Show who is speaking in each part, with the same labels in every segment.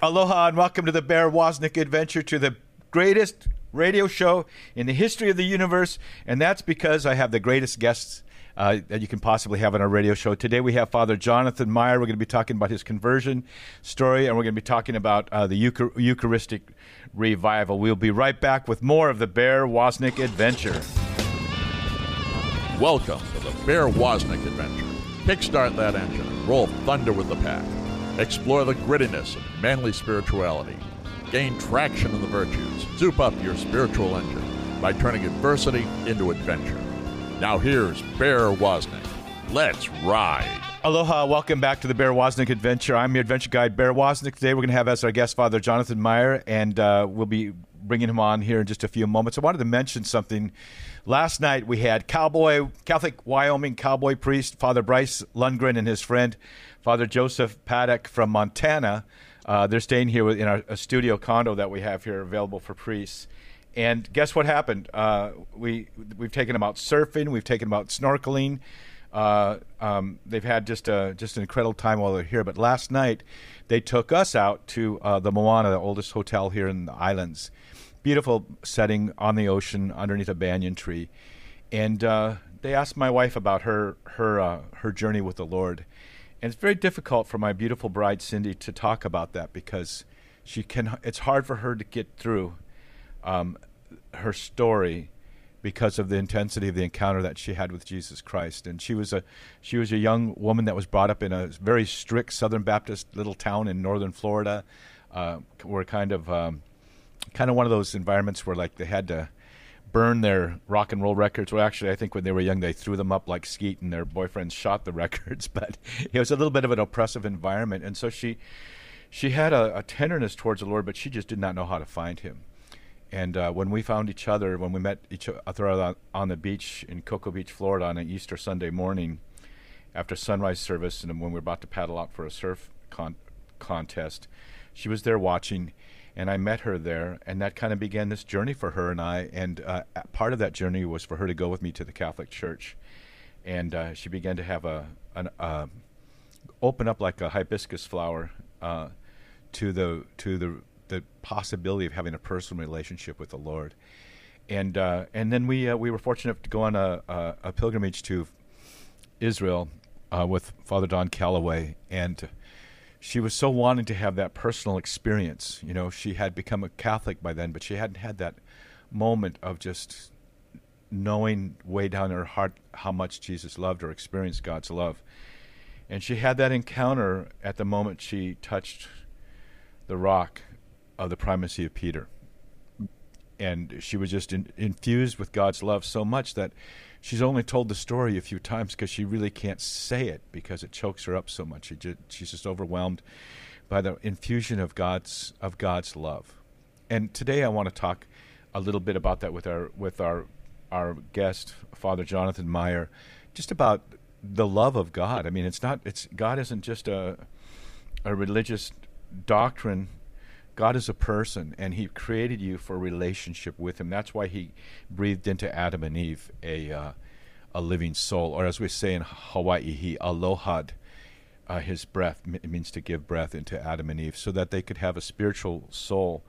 Speaker 1: Aloha and welcome to the Bear Wozniak adventure to the greatest radio show in the history of the universe. And that's because I have the greatest guests uh, that you can possibly have on our radio show. Today we have Father Jonathan Meyer. We're going to be talking about his conversion story, and we're going to be talking about uh, the Euchar- Eucharistic revival. We'll be right back with more of the Bear Wozniak adventure.
Speaker 2: Welcome to the Bear Wozniak adventure. Kickstart that engine roll thunder with the pack. Explore the grittiness of manly spirituality. Gain traction in the virtues. Zoop up your spiritual engine by turning adversity into adventure. Now here's Bear Wozniak. Let's ride.
Speaker 1: Aloha, welcome back to the Bear Wozniak Adventure. I'm your adventure guide, Bear Wozniak. Today we're going to have as our guest Father Jonathan Meyer, and uh, we'll be bringing him on here in just a few moments. I wanted to mention something. Last night we had cowboy, Catholic Wyoming cowboy priest, Father Bryce Lundgren and his friend, Father Joseph Paddock from Montana. Uh, they're staying here in our studio condo that we have here available for priests. And guess what happened? Uh, we we've taken them out surfing, we've taken them out snorkeling. Uh, um, they've had just a just an incredible time while they're here. But last night, they took us out to uh, the Moana, the oldest hotel here in the islands. Beautiful setting on the ocean underneath a banyan tree, and uh, they asked my wife about her her uh, her journey with the Lord. And it's very difficult for my beautiful bride Cindy to talk about that because she can. It's hard for her to get through um, her story because of the intensity of the encounter that she had with Jesus Christ. And she was a she was a young woman that was brought up in a very strict Southern Baptist little town in northern Florida, uh, where kind of um, kind of one of those environments where like they had to burn their rock and roll records. Well, actually, I think when they were young, they threw them up like skeet, and their boyfriends shot the records. But it was a little bit of an oppressive environment, and so she she had a, a tenderness towards the Lord, but she just did not know how to find Him. And uh, when we found each other, when we met each other on, the beach in Cocoa Beach, Florida, on an Easter Sunday morning after sunrise service, and when we were about to paddle out for a surf con- contest, she was there watching, and I met her there, and that kind of began this journey for her and I. And uh, part of that journey was for her to go with me to the Catholic Church, and uh, she began to have a an uh, open up like a hibiscus flower uh, to the to the the possibility of having a personal relationship with the Lord. And uh, and then we uh, we were fortunate to go on a, a, a pilgrimage to Israel with Father Don Calloway, and she was so wanting to have that personal experience. You know, she had become a Catholic by then, but she hadn't had that moment of just knowing way down in her heart how much Jesus loved her, experienced God's love. And she had that encounter at the moment she touched the rock of the primacy of Peter. And she was just in, infused with God's love so much that she's only told the story a few times because she really can't say it because it chokes her up so much. She just, she's just overwhelmed by the infusion of God's of God's love. And today I want to talk a little bit about that with our with our our guest, Father Jonathan Meyer, just about the love of God. I mean, it's not it's God isn't just a a religious doctrine God is a person, and He created you for relationship with Him. That's why He breathed into Adam and Eve a uh, a living soul, or as we say in Hawaii, He alohad uh, His breath. It means to give breath into Adam and Eve, so that they could have a spiritual soul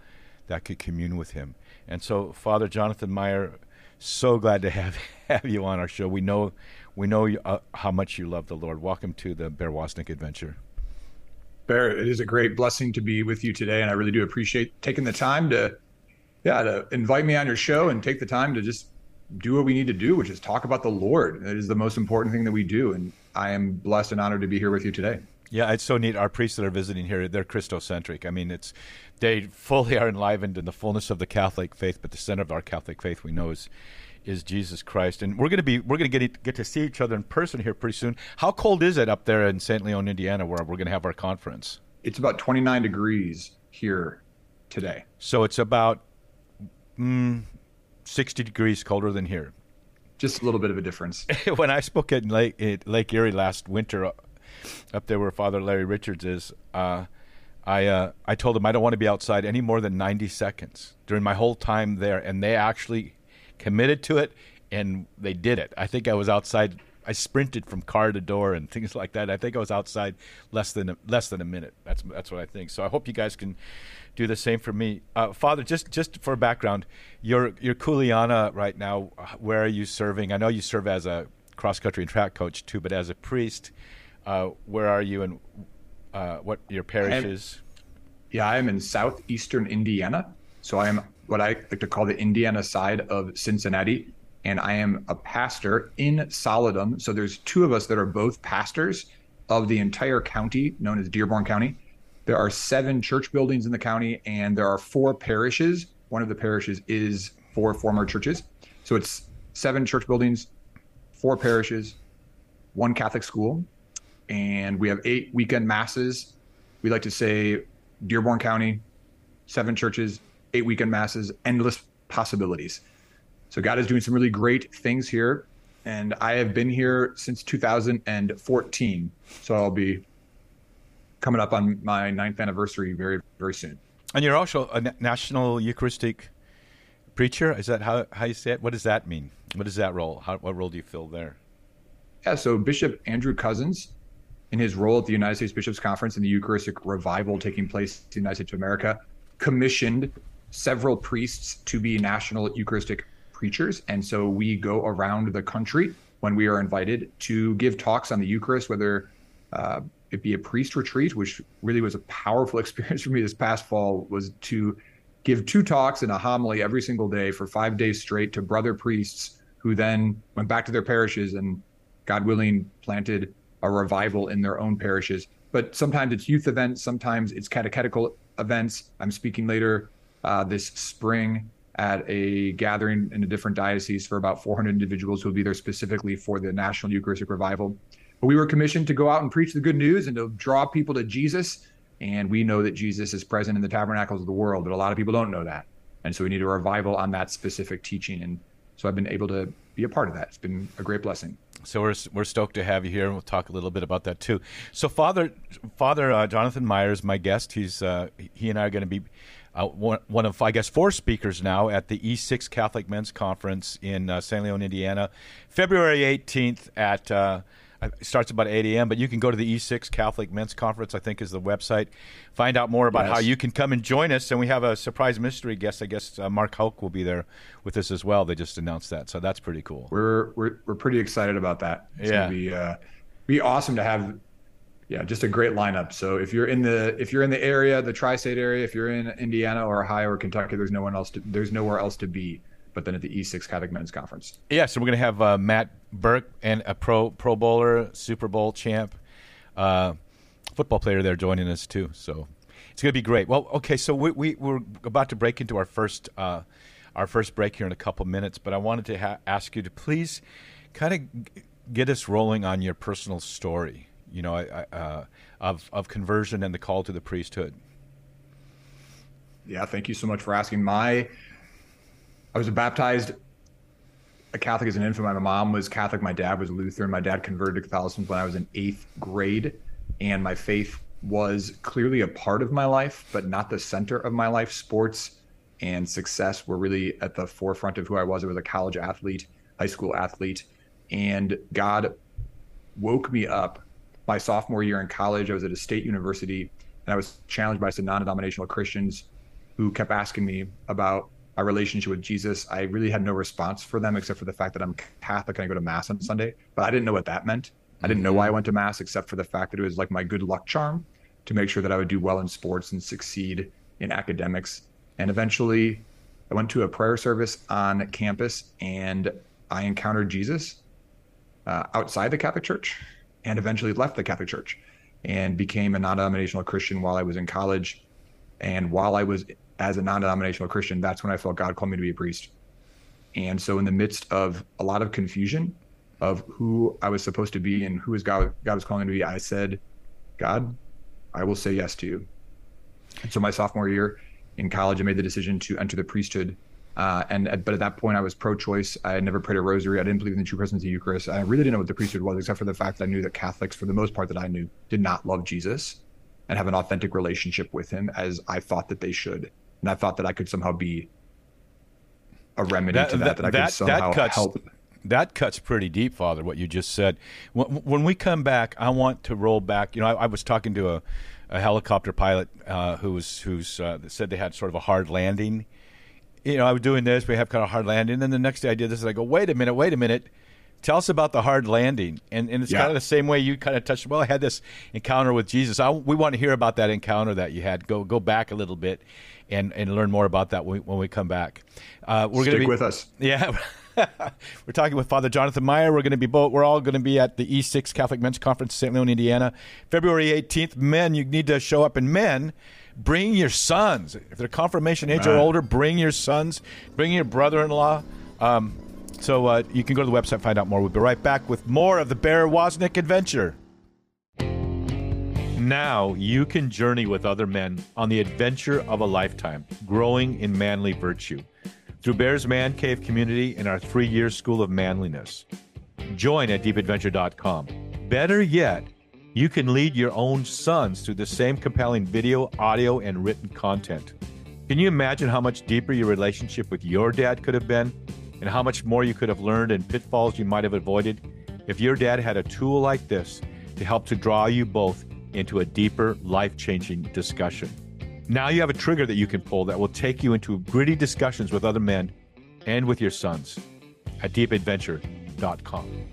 Speaker 1: that could commune with Him. And so, Father Jonathan Meyer, so glad to have have you on our show. We know we know you, uh, how much you love the Lord. Welcome to the Bear Wozniak adventure.
Speaker 3: Bear, it is a great blessing to be with you today, and I really do appreciate taking the time to, yeah, to invite me on your show and take the time to just do what we need to do, which is talk about the Lord. That is the most important thing that we do, and I am blessed and honored to be here with you today.
Speaker 1: Yeah, it's so neat. Our priests that are visiting here, they're Christocentric. I mean, it's they fully are enlivened in the fullness of the Catholic faith, but the center of our Catholic faith we know is is Jesus Christ. And we're going to be we're going to get get to see each other in person here pretty soon. How cold is it up there in St. Leon, Indiana, where we're going to have our conference?
Speaker 3: It's about 29 degrees here today.
Speaker 1: So it's about mm, 60 degrees colder than here.
Speaker 3: Just a little bit of a difference.
Speaker 1: when I spoke at Lake, at Lake Erie last winter, uh, up there where Father Larry Richards is, uh, I uh, I told him I don't want to be outside any more than 90 seconds during my whole time there, and they actually committed to it, and they did it. I think I was outside I sprinted from car to door and things like that. I think I was outside less than a, less than a minute. That's that's what I think. So I hope you guys can do the same for me. Uh, Father, just just for background, you're you're Kuleana right now. Where are you serving? I know you serve as a cross country and track coach too, but as a priest, uh, where are you and uh, what your parish is?
Speaker 3: Yeah, I am in southeastern Indiana. So I am what I like to call the Indiana side of Cincinnati, and I am a pastor in Solidum. So there's two of us that are both pastors of the entire county known as Dearborn County. There are seven church buildings in the county, and there are four parishes. One of the parishes is four former churches. So it's seven church buildings, four parishes, one Catholic school, and we have eight weekend masses. We like to say Dearborn County, seven churches, eight weekend masses, endless possibilities. So God is doing some really great things here. And I have been here since 2014. So I'll be coming up on my ninth anniversary very, very soon.
Speaker 1: And you're also a national Eucharistic preacher. Is that how, how you say it? What does that mean? What is that role? How, what role do you fill there?
Speaker 3: Yeah, so Bishop Andrew Cozzens, in his role at the United States Bishops Conference and the Eucharistic revival taking place in the United States of America, commissioned several priests to be national Eucharistic preachers. And so we go around the country when we are invited to give talks on the Eucharist, whether uh, it be a priest retreat, which really was a powerful experience for me this past fall, was to give two talks and a homily every single day for five days straight to brother priests who then went back to their parishes and, God willing, planted a revival in their own parishes. But sometimes it's youth events, sometimes it's catechetical events. I'm speaking later uh, this spring at a gathering in a different diocese for about 400 individuals who will be there specifically for the National Eucharistic Revival. But we were commissioned to go out and preach the good news and to draw people to Jesus. And we know that Jesus is present in the tabernacles of the world, but a lot of people don't know that. And so we need a revival on that specific teaching. And so I've been able to be a part of that. It's been a great blessing.
Speaker 1: So we're we're stoked to have you here, and we'll talk a little bit about that too. So Father Father uh, Jonathan Myers, my guest, he's uh, he and I are going to be uh, one, one, of, I guess, four speakers now at the E6 Catholic Men's Conference in uh, San Leon, Indiana, February 18th at. Uh, it starts about 8 a.m., but you can go to the E6 Catholic Men's Conference, I think is the website. Find out more about yes. how you can come and join us. And we have a surprise mystery guest. I guess uh, Mark Houck will be there with us as well. They just announced that. So that's pretty cool.
Speaker 3: We're, we're, we're pretty excited about that. It's yeah. Be, uh, be awesome to have yeah, just a great lineup. So if you're in the if you're in the area, the tri-state area, if you're in Indiana or Ohio or Kentucky, there's no one else. To, there's nowhere else to be but then at the E6 Catholic Men's Conference.
Speaker 1: Yeah, so we're gonna have uh, Matt Birk and a Pro Pro Bowler, Super Bowl champ, uh, football player there joining us too. So it's gonna be great. Well, okay, so we, we we're about to break into our first uh, our first break here in a couple minutes, but I wanted to ha- ask you to please kind of g- get us rolling on your personal story you know, uh, of of conversion and the call to the priesthood.
Speaker 3: Yeah, thank you so much for asking. My, I was baptized a Catholic as an infant. My mom was Catholic. My dad was Lutheran. My dad converted to Catholicism when I was in eighth grade, and my faith was clearly a part of my life, but not the center of my life. Sports and success were really at the forefront of who I was. I was a college athlete, high school athlete, and God woke me up my sophomore year in college. I was at a state university and I was challenged by some non denominational Christians who kept asking me about my relationship with Jesus. I really had no response for them except for the fact that I'm Catholic and I go to Mass on Sunday, but I didn't know what that meant. I didn't know why I mm-hmm. went to Mass except for the fact that it was like my good luck charm to make sure that I would do well in sports and succeed in academics. And eventually, I went to a prayer service on campus and I encountered Jesus uh, outside the Catholic Church and eventually left the Catholic Church and became a non denominational Christian while I was in college. And while I was as a non denominational Christian, that's when I felt God called me to be a priest. And so, in the midst of a lot of confusion of who I was supposed to be and who is God, God was calling me to be, I said, God, I will say yes to you. And so, my sophomore year in college, I made the decision to enter the priesthood uh, and but at that point, I was pro-choice. I had never prayed a rosary. I didn't believe in the true presence of the Eucharist. I really didn't know what the priesthood was, except for the fact that I knew that Catholics, for the most part that I knew, did not love Jesus and have an authentic relationship with Him, as I thought that they should. And I thought that I could somehow be a remedy that, to that. That, that I could somehow
Speaker 1: that cuts,
Speaker 3: help.
Speaker 1: That cuts pretty deep, Father. What you just said. When, when we come back, I want to roll back. You know, I, I was talking to a, a helicopter pilot uh, who's who's uh, said they had sort of a hard landing. You know, I was doing this. We have kind of hard landing. And then the next day I did this. And I go, wait a minute, wait a minute. Tell us about the hard landing. And, and it's
Speaker 3: Yeah.
Speaker 1: kind of the same way you kind of touched. Well, I had this encounter with Jesus. I, we want to hear about that encounter that you had. Go go back a little bit and, and learn more about that when we, when we come back. Uh, we're
Speaker 3: Stick
Speaker 1: gonna be,
Speaker 3: with us.
Speaker 1: yeah. we're talking with Father Jonathan Meyer. We're going to be both. We're all going to be at the E6 Catholic Men's Conference, in St. Leon, Indiana, February 18th. Men, you need to show up. And men, bring your sons. If they're confirmation age or older, bring your sons. Bring your brother-in-law. Um, so uh, you can go to the website find out more. We'll be right back with more of the Bear Wozniak adventure. Now you can journey with other men on the adventure of a lifetime, growing in manly virtue. Through Bear's Man Cave community and our three year school of manliness. Join at deepadventure.com. Better yet, you can lead your own sons through the same compelling video, audio, and written content. Can you imagine how much deeper your relationship with your dad could have been? And how much more you could have learned and pitfalls you might have avoided if your dad had a tool like this to help to draw you both into a deeper, life changing discussion? Now you have a trigger that you can pull that will take you into gritty discussions with other men and with your sons at deepadventure.com.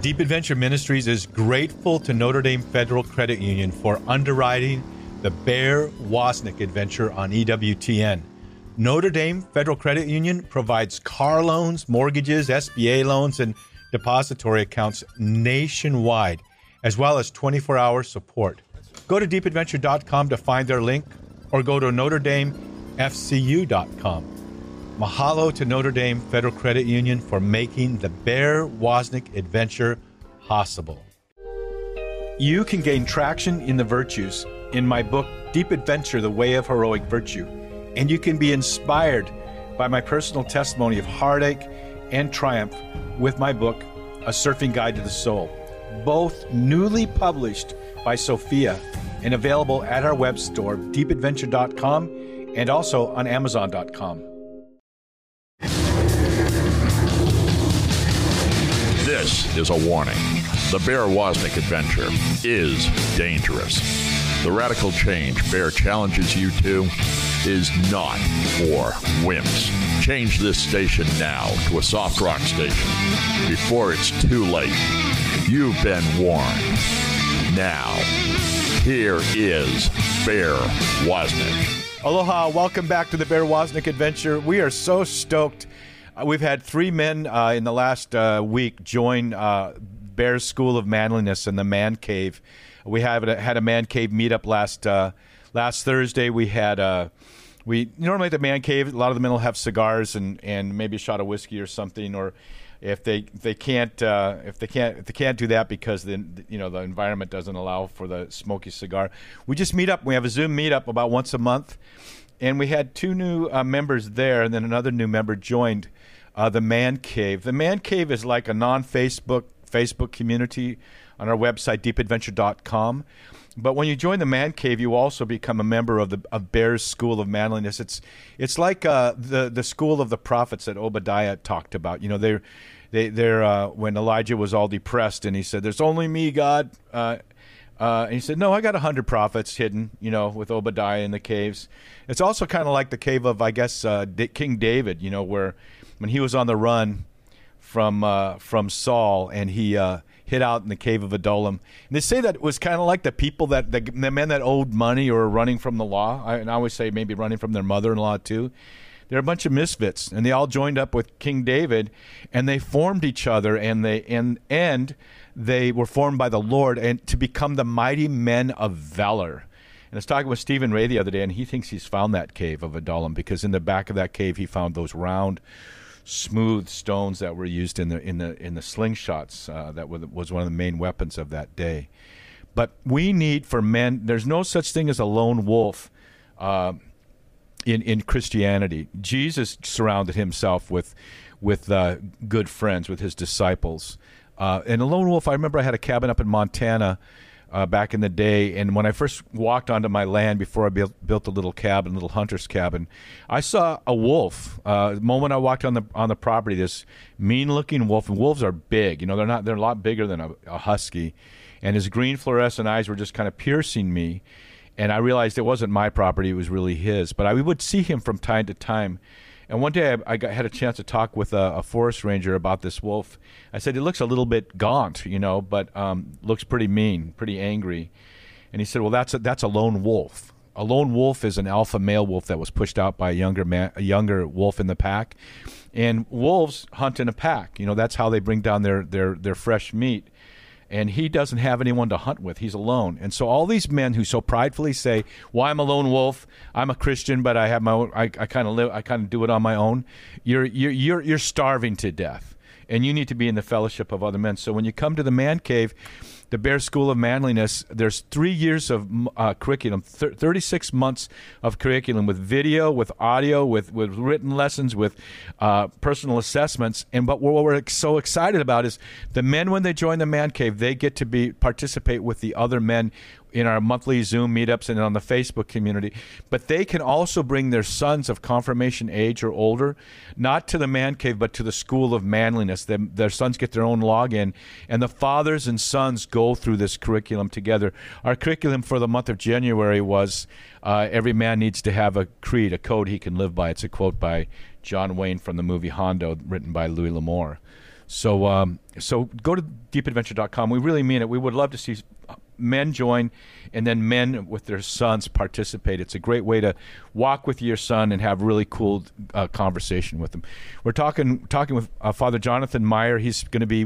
Speaker 1: Deep Adventure Ministries is grateful to Notre Dame Federal Credit Union for underwriting the Bear Wozniak adventure on EWTN. Notre Dame Federal Credit Union provides car loans, mortgages, SBA loans, and depository accounts nationwide, as well as 24 hour support. Go to deepadventure.com to find their link or go to NotreDameFCU.com. Mahalo to Notre Dame Federal Credit Union for making the Bear Wozniak adventure possible. You can gain traction in the virtues in my book, Deep Adventure The Way of Heroic Virtue, and you can be inspired by my personal testimony of heartache and triumph with my book, A Surfing Guide to the Soul, both newly published by Sophia and available at our web store, deepadventure.com, and also on amazon.com.
Speaker 2: is a warning. The Bear Wozniak adventure is dangerous. The radical change Bear challenges you to is not for wimps. Change this station now to a soft rock station before it's too late. You've been warned. Now, here is Bear Wozniak.
Speaker 1: Aloha, welcome back to the Bear Wozniak Adventure. We are so stoked. Uh, we've had three men uh, in the last uh, week join uh, Bear's School of Manliness in the Man Cave. We have had a Man Cave meetup last uh, last Thursday. We had uh, we normally at the Man Cave, a lot of the men will have cigars and, and maybe a shot of whiskey or something, or if they they can't uh, if they can't if they can't do that because then you know the environment doesn't allow for the smoky cigar, we just meet up. We have a Zoom meetup about once a month, and we had two new uh, members there, and then another new member joined uh, the Man Cave. The Man Cave is like a non-Facebook Facebook community on our website deepadventure.com. But when you join the Man Cave, you also become a member of the of Bear's School of Manliness. It's it's like uh, the the school of the prophets that Obadiah talked about. You know, they're they they're uh, when Elijah was all depressed and he said, "There's only me, God." Uh, uh, and he said, "No, I got a hundred prophets hidden, you know, with Obadiah in the caves." It's also kind of like the cave of, I guess, uh, King David, you know, where when he was on the run from uh, from Saul and he uh, hid out in the cave of Adullam. And they say that it was kind of like the people that the, the men that owed money or running from the law. I, and I always say maybe running from their mother-in-law too. They're a bunch of misfits, and they all joined up with King David, and they formed each other, and they and and they were formed by the Lord, and to become the mighty men of valor. And I was talking with Stephen Ray the other day, and he thinks he's found that cave of Adullam because in the back of that cave he found those round, smooth stones that were used in the in the in the slingshots. Uh, that were, was one of the main weapons of that day. But we need for men. There's no such thing as a lone wolf. Uh, in in Christianity. Jesus surrounded himself with with uh, good friends, with his disciples. Uh, and a lone wolf, I remember I had a cabin up in Montana uh, back in the day. And when I first walked onto my land before I built, built a little cabin, a little hunter's cabin, I saw a wolf. Uh, the moment I walked on the on the property, this mean-looking wolf. And wolves are big. You know, they're not. They're a lot bigger than a, a husky. And his green fluorescent eyes were just kind of piercing me. And I realized it wasn't my property; it was really his. But I would see him from time to time. And one day I, I got, had a chance to talk with a, a, forest ranger about this wolf. I said, "It looks a little bit gaunt, you know, but um, looks pretty mean, pretty angry." And he said, "Well, that's a, that's a lone wolf. A lone wolf is an alpha male wolf that was pushed out by a younger man, a younger wolf in the pack. And wolves hunt in a pack. You know, that's how they bring down their their their fresh meat." And he doesn't have anyone to hunt with. He's alone. And so all these men who so pridefully say, "Well, I'm a lone wolf. I'm a Christian, but I have my own. I, I kind of live. I kind of do it on my own." You're you're you're you're starving to death, and you need to be in the fellowship of other men. So when you come to the man cave the Bear School of Manliness, there's three years of uh, curriculum, 36 months of curriculum with video, with audio, with, with written lessons, with uh, personal assessments. And but what we're so excited about is the men, when they join the man cave, they get to be participate with the other men in our monthly Zoom meetups and on the Facebook community. But they can also bring their sons of confirmation age or older, not to the man cave, but to the school of manliness. Their, their sons get their own login, and the fathers and sons go through this curriculum together. Our curriculum for the month of January was uh, every man needs to have a creed, a code he can live by. It's a quote by John Wayne from the movie Hondo, written by Louis L'Amour. So, um, so go to deepadventure.com. We really mean it. We would love to see men join and then men with their sons participate. It's a great way to walk with your son and have really cool uh, conversation with them. We're talking talking with uh, Father Jonathan Meyer. He's going to be.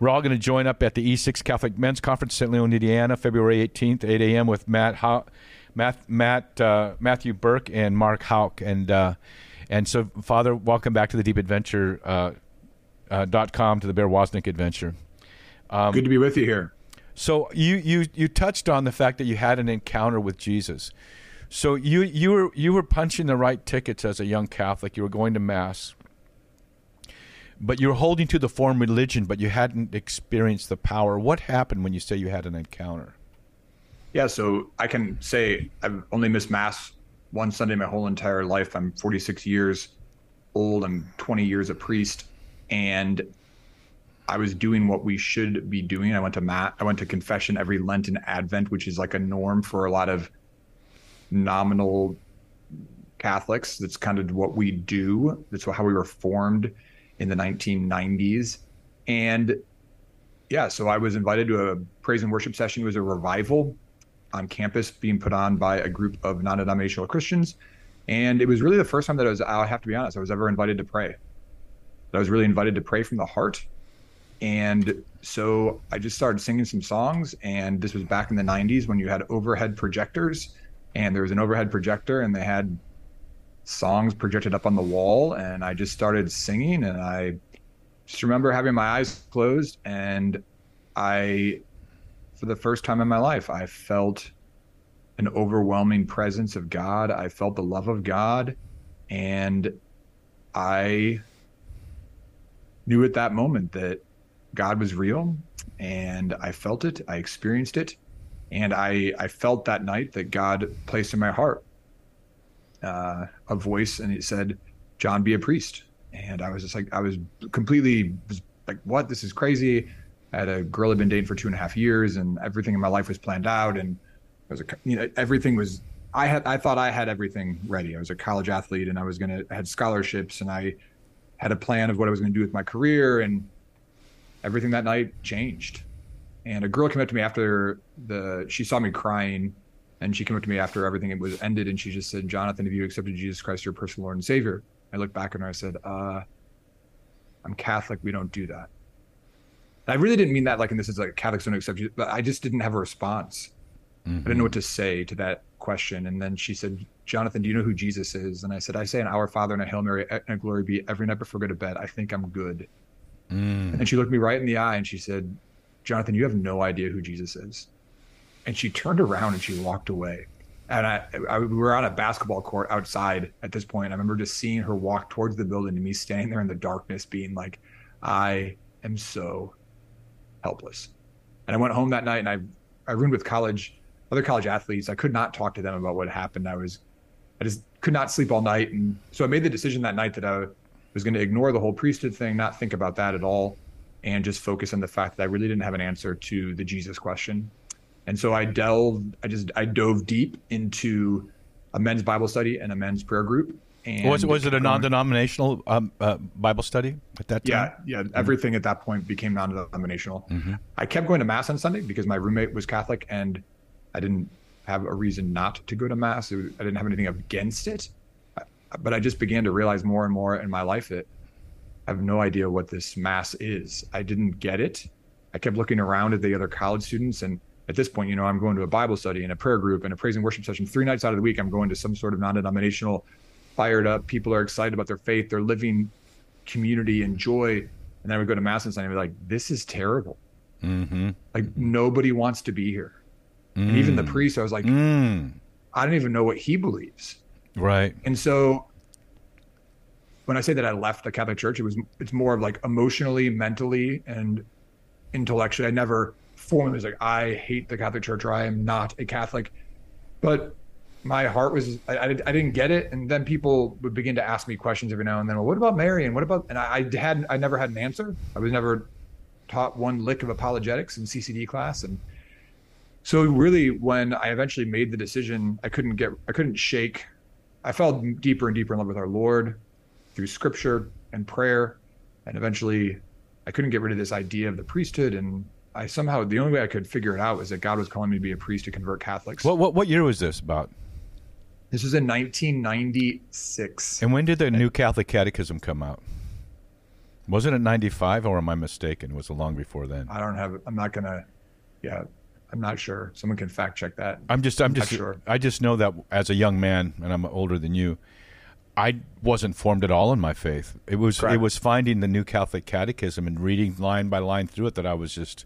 Speaker 1: We're all going to join up at the E6 Catholic Men's Conference, St. Leon, Indiana, February 18th, 8 a.m. with Matt How, Matt, Matt uh, Matthew Birk and Mark Houck and. Uh, and so, Father, welcome back to the Deep Adventure uh, uh, dot com to the Bear Wozniak Adventure.
Speaker 3: Um, Good to be with you here.
Speaker 1: So you you you touched on the fact that you had an encounter with Jesus. So you you were you were punching the right tickets as a young Catholic. You were going to mass, but you were holding to the form religion, but you hadn't experienced the power. What happened when you say you had an encounter?
Speaker 3: Yeah, so I can say I've only missed mass one Sunday my whole entire life. I'm 46 years old. I'm 20 years a priest, and I was doing what we should be doing. I went to mat. I went to confession every Lent and Advent, which is like a norm for a lot of nominal Catholics. That's kind of what we do. That's how we were formed in the 1990s. And yeah, so I was invited to a praise and worship session. It was a revival on campus being put on by a group of non-denominational Christians. And it was really the first time that I was, I have to be honest, I was ever invited to pray. I was really invited to pray from the heart and so I just started singing some songs. And this was back in the 90s when you had overhead projectors. And there was an overhead projector, and they had songs projected up on the wall. And I just started singing. And I just remember having my eyes closed. And I, for the first time in my life, I felt an overwhelming presence of God. I felt the love of God. And I knew at that moment that God was real and I felt it, I experienced it, and I I felt that night that God placed in my heart uh, a voice and it said, "John, be a priest." And I was just like, I was completely like, "What? This is crazy." I had a girl I'd been dating for two and a half years, and everything in my life was planned out, and I was a, you know everything was. I had I thought I had everything ready. I was a college athlete, and I was gonna I had scholarships, and I had a plan of what I was going to do with my career, and everything that night changed. And a girl came up to me after the she saw me crying, and she came up to me after everything it was ended, and she just said, "Jonathan, have you accepted Jesus Christ your personal Lord and Savior?" I looked back at her. I said, uh, "I'm Catholic. We don't do that." And I really didn't mean that like, and this is like Catholics don't accept you, but I just didn't have a response. Mm-hmm. I didn't know what to say to that question. And then she said, Jonathan, do you know who Jesus is? And I said, I say an Our Father and a Hail Mary and a Glory be every night before I go to bed. I think I'm good. Mm. And she looked me right in the eye and she said, Jonathan, you have no idea who Jesus is. And she turned around and she walked away. And I, I, we were on a basketball court outside at this point. I remember just seeing her walk towards the building and me standing there in the darkness, being like, I am so helpless. And I went home that night and I, I roomed with college, other college athletes. I could not talk to them about what happened. I was, I just could not sleep all night, and so I made the decision that night that I was going to ignore the whole priesthood thing, not think about that at all, and just focus on the fact that I really didn't have an answer to the Jesus question. And so I delved, I just I dove deep into a men's Bible study and a men's prayer group. And
Speaker 1: was was it a non-denominational um, uh, Bible study at that
Speaker 3: Yeah,
Speaker 1: time?
Speaker 3: yeah. Everything at that point became non-denominational. I kept going to mass on Sunday because my roommate was Catholic, and I didn't have a reason not to go to mass. I didn't have anything against it, but I just began to realize more and more in my life that I have no idea what this mass is. I didn't get it. I kept looking around at the other college students, and at this point, you know, I'm going to a Bible study and a prayer group and a praise and worship session three nights out of the week. I'm going to some sort of non-denominational, fired up. People are excited about their faith. They're living community and joy. And then I would go to mass and be like, this is terrible.
Speaker 1: Mm-hmm.
Speaker 3: Like nobody wants to be here. And even the priest, I was like,
Speaker 1: Mm.
Speaker 3: I don't even know what he believes.
Speaker 1: Right.
Speaker 3: And so when I say that I left the Catholic Church, it was it's more of like emotionally, mentally, and intellectually. I never formally was like, I hate the Catholic Church or I am not a Catholic. But my heart was I, I, I didn't get it. And then people would begin to ask me questions every now and then. Well, what about Mary? And what about and I, I had I never had an answer. I was never taught one lick of apologetics in CCD class. And so really when I eventually made the decision, I couldn't get I couldn't shake I fell deeper and deeper in love with our Lord through scripture and prayer. And eventually I couldn't get rid of this idea of the priesthood. And I somehow, the only way I could figure it out was that God was calling me to be a priest to convert Catholics.
Speaker 1: What what what year was this about?
Speaker 3: This was in 1996.
Speaker 1: And when did the New Catholic Catechism come out? Wasn't it ninety five, or am I mistaken? Was it long before then?
Speaker 3: I don't have, I'm not going to, yeah, I'm not sure. Someone can fact check that.
Speaker 1: I'm just I'm just
Speaker 3: sure.
Speaker 1: I just know that as a young man, and I'm older than you, I wasn't formed at all in my faith. It was it was finding the New Catholic Catechism and reading line by line through it that I was just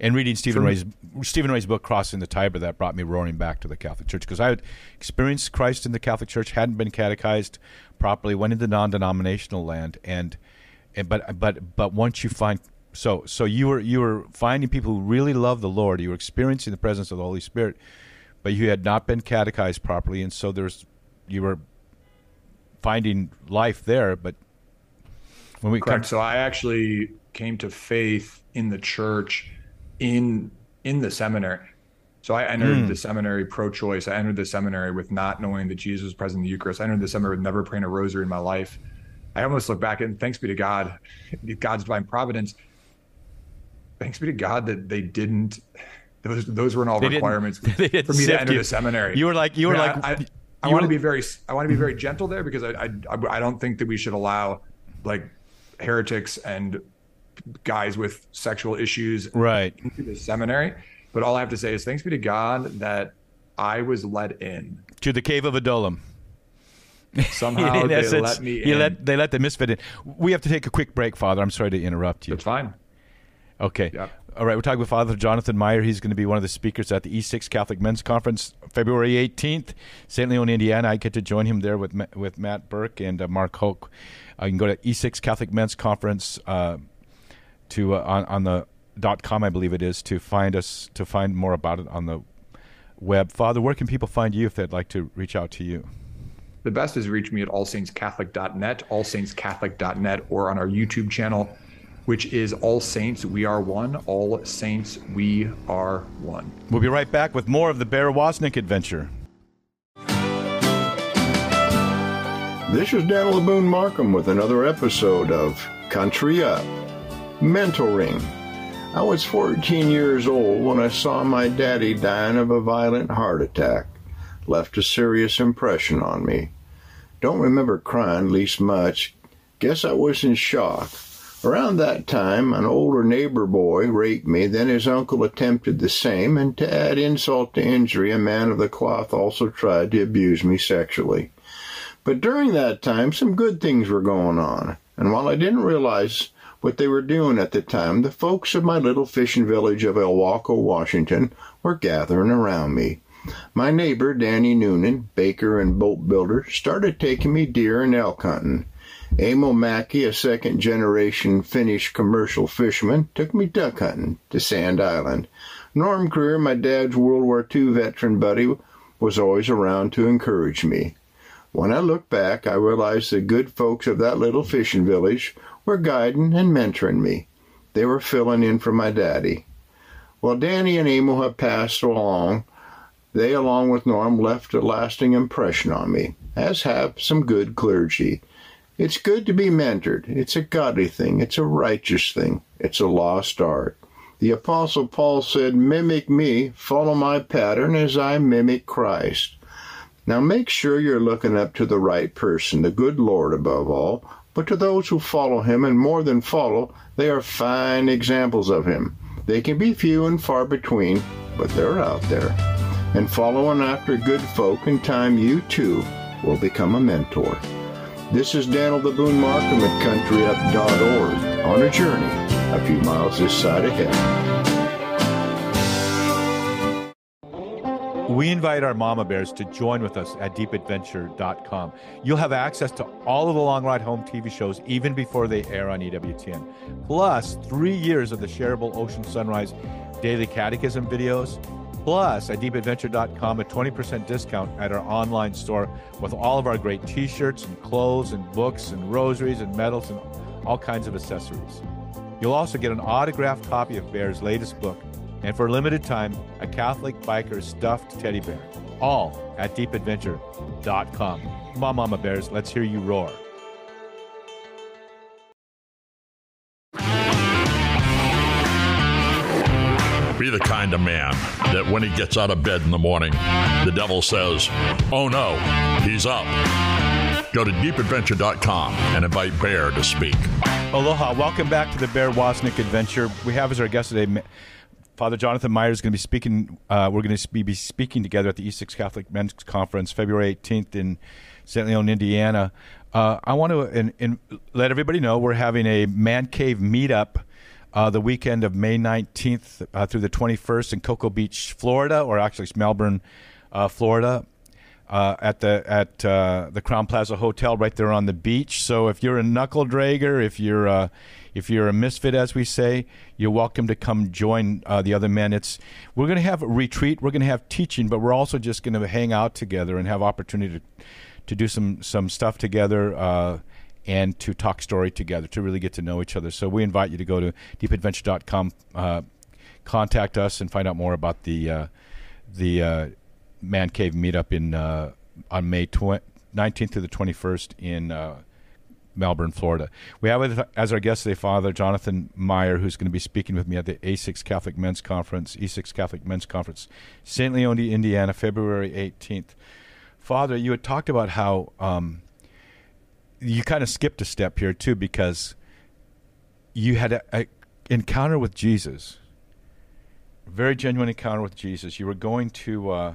Speaker 1: and reading Stephen
Speaker 3: For-
Speaker 1: Ray's Stephen Ray's book Crossing the Tiber that brought me roaring back to the Catholic Church because I had experienced Christ in the Catholic Church, hadn't been catechized properly, went into non-denominational land, and and but but but once you find so so you were you were finding people who really love the Lord, you were experiencing the presence of the Holy Spirit, but you had not been catechized properly, and so there's you were finding life there. But when we
Speaker 3: Correct.
Speaker 1: come,
Speaker 3: So I actually came to faith in the church in in the seminary. So I entered
Speaker 1: Hmm.
Speaker 3: the seminary pro-choice. I entered the seminary with not knowing that Jesus was present in the Eucharist. I entered the seminary with never praying a rosary in my life. I almost look back and thanks be to God, God's divine providence. Thanks be to God that they didn't. Those those weren't all
Speaker 1: They
Speaker 3: requirements for me to enter
Speaker 1: you.
Speaker 3: the seminary.
Speaker 1: You were like- you were
Speaker 3: I mean,
Speaker 1: like-
Speaker 3: I, I, I want to be very I want to be very gentle there because I, I I don't think that we should allow like heretics and guys with sexual issues
Speaker 1: right,
Speaker 3: into the seminary. But all I have to say is thanks be to God that I was let in.
Speaker 1: to the cave of Adullam.
Speaker 3: Somehow they
Speaker 1: essence,
Speaker 3: let me in.
Speaker 1: let they let the misfit in. We have to take a quick break, Father. I'm sorry to interrupt you.
Speaker 3: it's fine.
Speaker 1: Okay.
Speaker 3: Yeah.
Speaker 1: All right. We're talking with Father Jonathan Meyer. He's going to be one of the speakers at the E6 Catholic Men's Conference, February 18th, St. Leon, Indiana. I get to join him there with Ma- with Matt Birk and uh, Mark Houck. Uh, you can go to E6 Catholic Men's Conference uh, to uh, on on the dot com, I believe it is, to find us to find more about it on the web. Father, where can people find you if they'd like to reach out to you?
Speaker 3: The best is reach me at allsaintscatholic.net, allsaintscatholic.net, or on our YouTube channel, which is All Saints We Are One. All Saints We Are One.
Speaker 1: We'll be right back with more of the Bear Wozniak adventure.
Speaker 4: This is Dan the Boone Markham with another episode of Country Up Mentoring. I was 14 years old when I saw my daddy dying of a violent heart attack. Left a serious impression on me. Don't remember crying, least much. Guess I was in shock. Around that time, an older neighbor boy raped me, then his uncle attempted the same, and to add insult to injury, a man of the cloth also tried to abuse me sexually. But during that time, some good things were going on. And while I didn't realize what they were doing at the time, the folks of my little fishing village of Ilwaco, Washington, were gathering around me. My neighbor, Danny Noonan, baker and boat builder, started taking me deer and elk hunting. Emil Mackey, a second generation Finnish commercial fisherman, took me duck hunting to Sand Island. Norm Greer, my dad's World War II veteran buddy, was always around to encourage me. When I look back, I realize the good folks of that little fishing village were guiding and mentoring me. They were filling in for my daddy. While Danny and Emil have passed along, they, along with Norm, left a lasting impression on me, as have some good clergy. It's good to be mentored. It's a godly thing. It's a righteous thing. It's a lost art. The Apostle Paul said, Mimic me, follow my pattern as I mimic Christ. Now make sure you're looking up to the right person, the good Lord above all, but to those who follow him, and more than follow, they are fine examples of him. They can be few and far between, but they're out there. And following after good folk in time, you too will become a mentor. This is Daniel the Boone Markham at countryup.org on a journey a few miles this side ahead.
Speaker 1: We invite our mama bears to join with us at deepadventure.com. You'll have access to all of the Long Ride Home TV shows even before they air on EWTN, plus three years of the shareable Ocean Sunrise daily catechism videos, plus at deepadventure.com a 20% discount at our online store with all of our great t shirts and clothes and books and rosaries and medals and all kinds of accessories. You'll also get an autographed copy of Bear's latest book and for a limited time, a Catholic biker stuffed teddy bear. All at deepadventure.com. Come on, Mama Bears, let's hear you roar.
Speaker 2: Be the kind of man that when he gets out of bed in the morning, the devil says, Oh no, he's up. Go to deepadventure.com and invite Bear to speak.
Speaker 1: Aloha. Welcome back to the Bear Wozniak Adventure. We have as our guest today Father Jonathan Meyer is going to be speaking. Uh, we're going to be speaking together at the E6 Catholic Men's Conference, February 18th in St. Leon, Indiana. Uh, I want to let everybody know we're having a man cave meetup uh, the weekend of May 19th uh, through the 21st in Cocoa Beach, Florida, or actually it's Melbourne, uh, Florida. Uh, at the at the Crowne Plaza Hotel right there on the beach. So if you're a knuckle dragger, if you're if you're a misfit, as we say, you're welcome to come join uh, the other men. It's we're going to have a retreat, we're going to have teaching, but we're also just going to hang out together and have opportunity to to do some some stuff together. And to talk story together, to really get to know each other. So we invite you to go to deepadventure.com, uh, contact us, and find out more about the uh, the uh, Man Cave meetup in uh, on May tw- 19th to the 21st in uh, Melbourne, Florida. We have as our guest today Father Jonathan Meyer, who's going to be speaking with me at the A6 Catholic Men's Conference, E6 Catholic Men's Conference, St. Leon, Indiana, February 18th. Father, you had talked about how um, you kind of skipped a step here too because you had an encounter with Jesus, a very genuine encounter with Jesus. You were going to. Uh,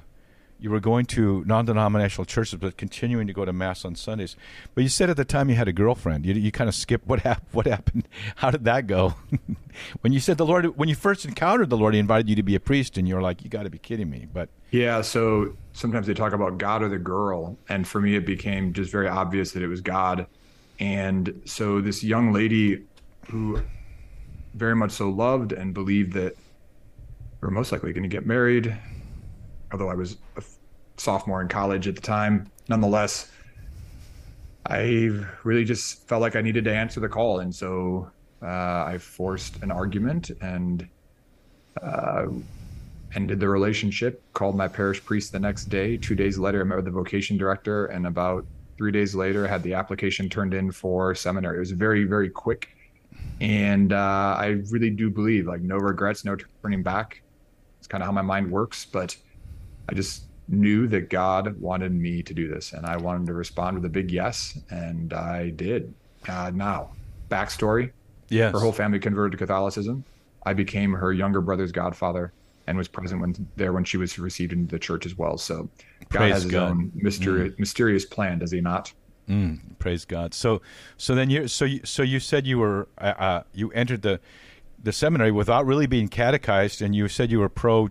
Speaker 1: you were going to non-denominational churches, but continuing to go to mass on Sundays. But you said at the time you had a girlfriend. You, you kind of skipped what happened. What happened? How did that go? when you said the Lord, when you first encountered the Lord, He invited you to be a priest, and you were like, "You got to be kidding me!" But
Speaker 3: yeah, so sometimes they talk about God or the girl, and for me, it became just very obvious that it was God. And so this young lady who very much so loved and believed that we are most likely going to get married although I was a sophomore in college at the time. Nonetheless, I really just felt like I needed to answer the call, and so uh, I forced an argument and uh, ended the relationship. Called my parish priest the next day. Two days later, I met with the vocation director, and about three days later, I had the application turned in for seminary. It was very, very quick, and uh, I really do believe like no regrets, no turning back. It's kind of how my mind works, but I just knew that God wanted me to do this, and I wanted to respond with a big yes, and I did. Uh, now, backstory:
Speaker 1: yes,
Speaker 3: her whole family converted to Catholicism. I became her younger brother's godfather and was present when there when she was received into the church as well. So God praise has His God. own mysterious, mm. mysterious plan, does He not?
Speaker 1: Mm, praise God. So, so then you, so you, so you said you were, uh, uh, you entered the, the seminary without really being catechized, and you said you were pro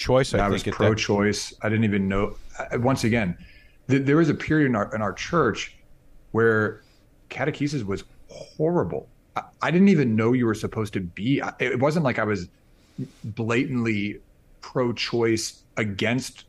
Speaker 1: choice. I,
Speaker 3: I was pro-choice. I didn't even know. Once again, th- there was a period in our in our church where catechesis was horrible. I, I didn't even know you were supposed to be. it wasn't like I was blatantly pro-choice against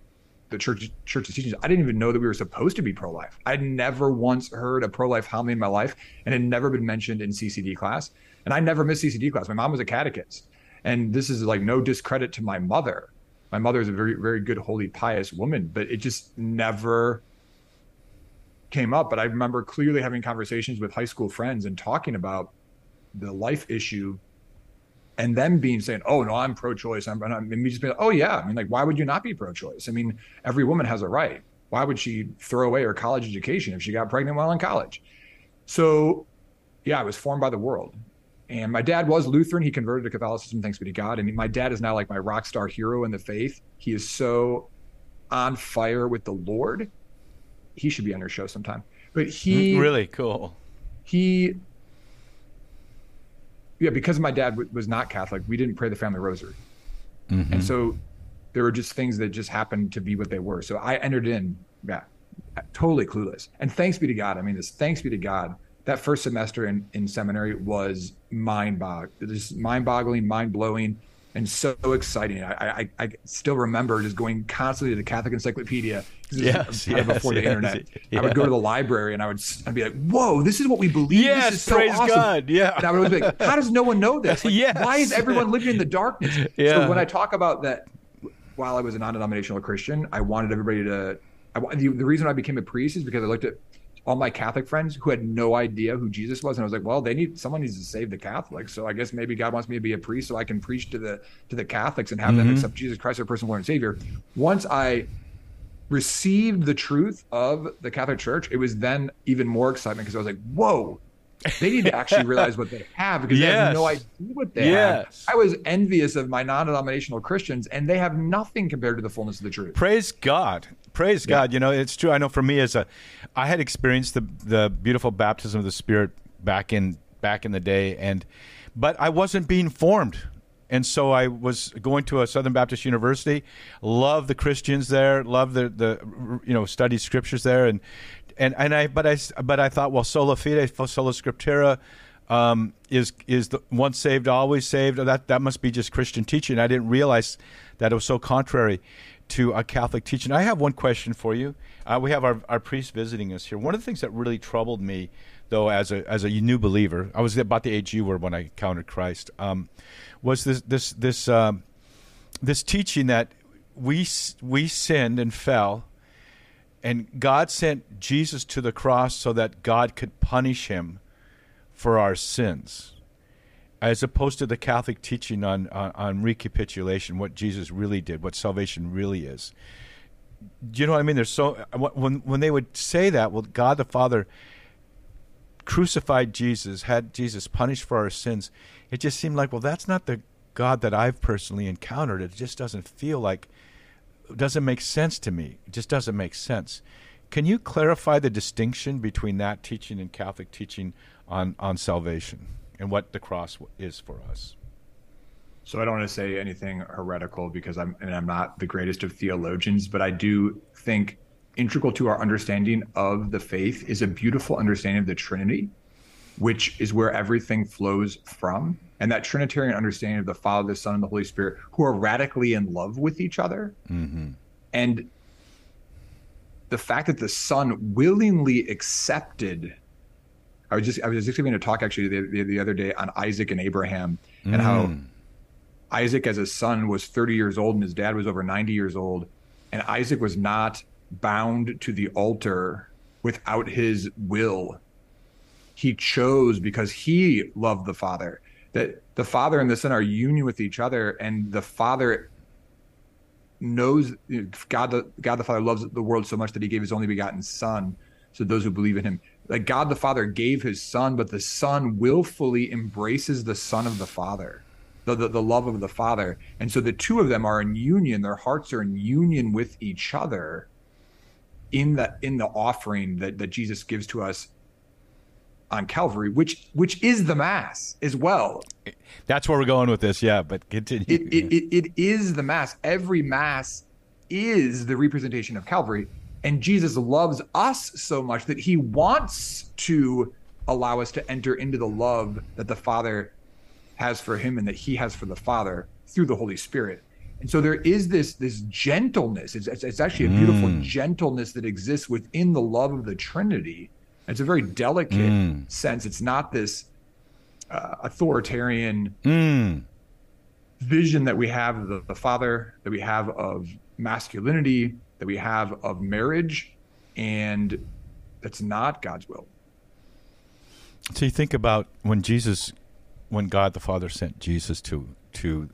Speaker 3: the church church's teachings. I didn't even know that we were supposed to be pro-life. I'd never once heard a pro-life homily in my life, and had never been mentioned in CCD class. And I never missed CCD class. My mom was a catechist, and this is like no discredit to my mother. My mother is a very very good, holy, pious woman, but it just never came up. But I remember clearly having conversations with high school friends and talking about the life issue and them being saying, "Oh no, I'm pro-choice," I'm, I'm, and me just being, like, "Oh yeah," I mean, like, why would you not be pro-choice? I mean, every woman has a right. Why would she throw away her college education if she got pregnant while in college? So, yeah, I was formed by the world, and my dad was Lutheran. He converted to Catholicism, thanks be to God. And my dad is now like my rock star hero in the faith. He is so on fire with the Lord. He should be on your show sometime. But he
Speaker 1: really cool.
Speaker 3: He yeah, because my dad w- was not Catholic, we didn't pray the family rosary, mm-hmm. and so there were just things that just happened to be what they were. So I entered in, yeah, totally clueless. And thanks be to God. I mean, this thanks be to God. That first semester in, in seminary was mind boggling, just mind boggling, mind blowing and so exciting. I, I, I still remember just going constantly to the Catholic Encyclopedia.
Speaker 1: Yes, yes,
Speaker 3: before
Speaker 1: yes,
Speaker 3: the internet. Yeah. I would go to the library and I would I'd be like, "Whoa, this is what we believe.
Speaker 1: Yes,
Speaker 3: this is so
Speaker 1: praise
Speaker 3: awesome.
Speaker 1: God. Yeah.
Speaker 3: And I would always be like, "How does no one know this? Like,
Speaker 1: yes.
Speaker 3: Why is everyone living in the darkness?"
Speaker 1: Yeah.
Speaker 3: So when I talk about that, while I was a non-denominational Christian, I wanted everybody to. I, the, the reason I became a priest is because I looked at all my Catholic friends who had no idea who Jesus was, and I was like, well, they need someone needs to save the Catholics. So I guess maybe God wants me to be a priest so I can preach to the to the Catholics and have mm-hmm. them accept Jesus Christ as personal Lord and Savior. Once I received the truth of the Catholic Church, it was then even more excitement because I was like, whoa. They need to actually realize what they have because yes. they have no idea what they yes. have. I was envious of my non-denominational Christians, and they have nothing compared to the fullness of the truth.
Speaker 1: Praise God praise yeah. God. You know, it's true. I know for me as a, I had experienced the the beautiful baptism of the Spirit back in back in the day, and but I wasn't being formed. And so I was going to a Southern Baptist University. Love the Christians there. Love the the you know study scriptures there. And and and I but I but I thought well sola fide sola scriptura um, is is the once saved always saved. That that must be just Christian teaching. I didn't realize that it was so contrary to a Catholic teaching. I have one question for you. Uh, we have our, our priest visiting us here. One of the things that really troubled me, though, as a as a new believer, I was about the age you were when I encountered Christ, um, was this this this um, this teaching that we we sinned and fell, and God sent Jesus to the cross so that God could punish him for our sins as opposed to the Catholic teaching on, on, on recapitulation, what Jesus really did, what salvation really is. Do you know what I mean? There's so uh, when when they would say that, well, God the Father crucified Jesus, had Jesus punished for our sins. It just seemed like, well, that's not the God that I've personally encountered. It just doesn't feel like, doesn't make sense to me. It just doesn't make sense. Can you clarify the distinction between that teaching and Catholic teaching on on salvation? And what the cross is for us.
Speaker 3: So I don't want to say anything heretical because I'm and I'm not the greatest of theologians, but I do think integral to our understanding of the faith is a beautiful understanding of the Trinity, which is where everything flows from. And that Trinitarian understanding of the Father, the Son, and the Holy Spirit, who are radically in love with each other. Mm-hmm. And the fact that the Son willingly accepted I was just I was just giving a talk actually the, the, the other day on Isaac and Abraham and mm. how Isaac as a son was 30 years old and his dad was over 90 years old and Isaac was not bound to the altar without his will. He chose because he loved the father. That the father and the son are union with each other and the father knows God the God the Father loves the world so much that he gave his only begotten son so those who believe in him that God the Father gave his son, but the son willfully embraces the son of the Father, the, the, the, love of the Father. And so the two of them are in union, their hearts are in union with each other in the in the offering that, that Jesus gives to us on Calvary, which which is the Mass as well.
Speaker 1: That's where we're going with this, yeah. But continue.
Speaker 3: It, it, it, it is the Mass. Every Mass is the representation of Calvary. And Jesus loves us so much that he wants to allow us to enter into the love that the Father has for him and that he has for the Father through the Holy Spirit. And so there is this this gentleness. It's, it's, it's actually a beautiful mm. gentleness that exists within the love of the Trinity. It's a very delicate mm. sense. It's not this uh, authoritarian mm. vision that we have of the, the Father, that we have of masculinity, that we have of marriage, and that's not God's will.
Speaker 1: So you think about when Jesus, when God the Father sent Jesus to to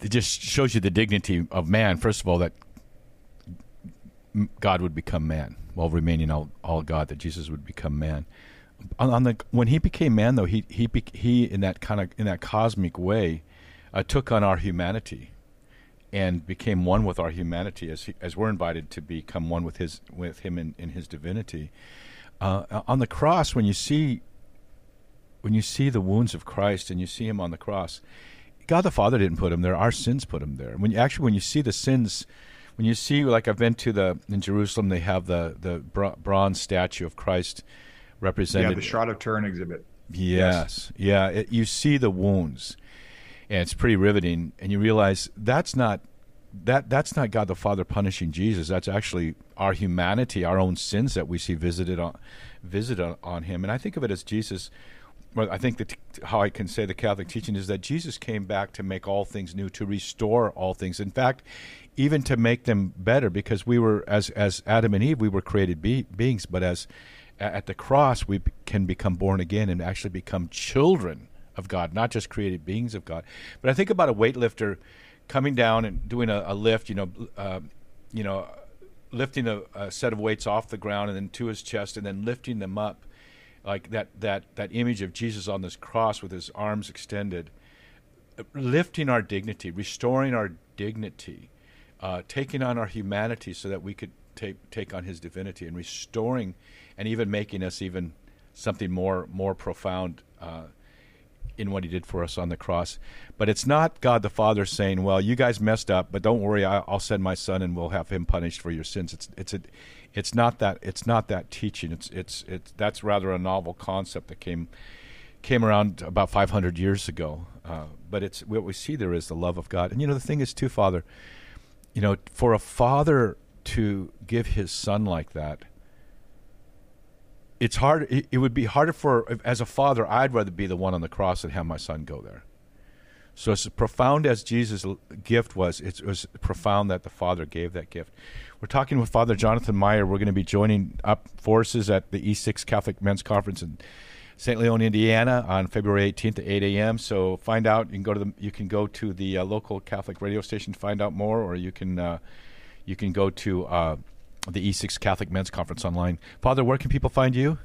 Speaker 1: it just shows you the dignity of man. First of all, that God would become man while remaining all, all God. That Jesus would become man. On, on the when he became man, though, he he he in that kind of in that cosmic way uh, took on our humanity and became one with our humanity as he, as we're invited to become one with his with him in, in his divinity. Uh, on the cross, when you see when you see the wounds of Christ and you see him on the cross, God the Father didn't put him there. Our sins put him there. When you, actually, when you see the sins, when you see like I've been to the in Jerusalem, they have the the bronze statue of Christ represented.
Speaker 3: Yeah, the Shroud of Turin exhibit.
Speaker 1: Yes, yes. yeah. It, you see the wounds, and it's pretty riveting. And you realize that's not that that's not God the Father punishing Jesus. That's actually our humanity, our own sins that we see visited on visited on, him. And I think of it as Jesus well, I think that how I can say the Catholic teaching is that Jesus came back to make all things new, to restore all things. In fact, even to make them better, because we were as as Adam and Eve, we were created be- beings, but as at the cross, we can become born again and actually become children of God, not just created beings of God. But I think about a weightlifter coming down and doing a, a lift, you know, uh, you know, lifting a, a set of weights off the ground and then to his chest, and then lifting them up like that that that image of Jesus on this cross with his arms extended, lifting our dignity, restoring our dignity, uh, taking on our humanity so that we could take take on his divinity and restoring, and even making us even something more more profound. Uh, in what he did for us on the cross. But it's not God the Father saying, "Well, you guys messed up, but don't worry, I'll send my son and we'll have him punished for your sins." It's it's a it's not that it's not that teaching. It's it's it's that's rather a novel concept that came came around about 500 years ago. Uh, but it's what we see there is the love of God. And you know the thing is too, Father. You know, for a father to give his son like that, it's hard. It, it would be harder for as a father. I'd rather be the one on the cross and have my son go there. So as profound as Jesus' gift was, it was profound that the Father gave that gift. We're talking with Father Jonathan Meyer. We're going to be joining up forces at the E6 Catholic Men's Conference in St. Leon, Indiana, on February 18th at 8 a.m. So find out. You can go to the you can go to the uh, local Catholic radio station to find out more, or you can uh, you can go to uh, the E6 Catholic Men's Conference online. Father, where can people find you?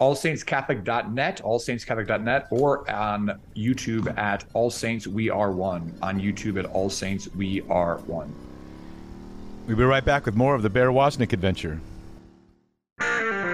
Speaker 3: allsaintscatholic.net, allsaintscatholic.net, or on YouTube at All Saints We Are One. On YouTube at All Saints We Are One.
Speaker 1: We'll be right back with more of the Bear Wozniak adventure.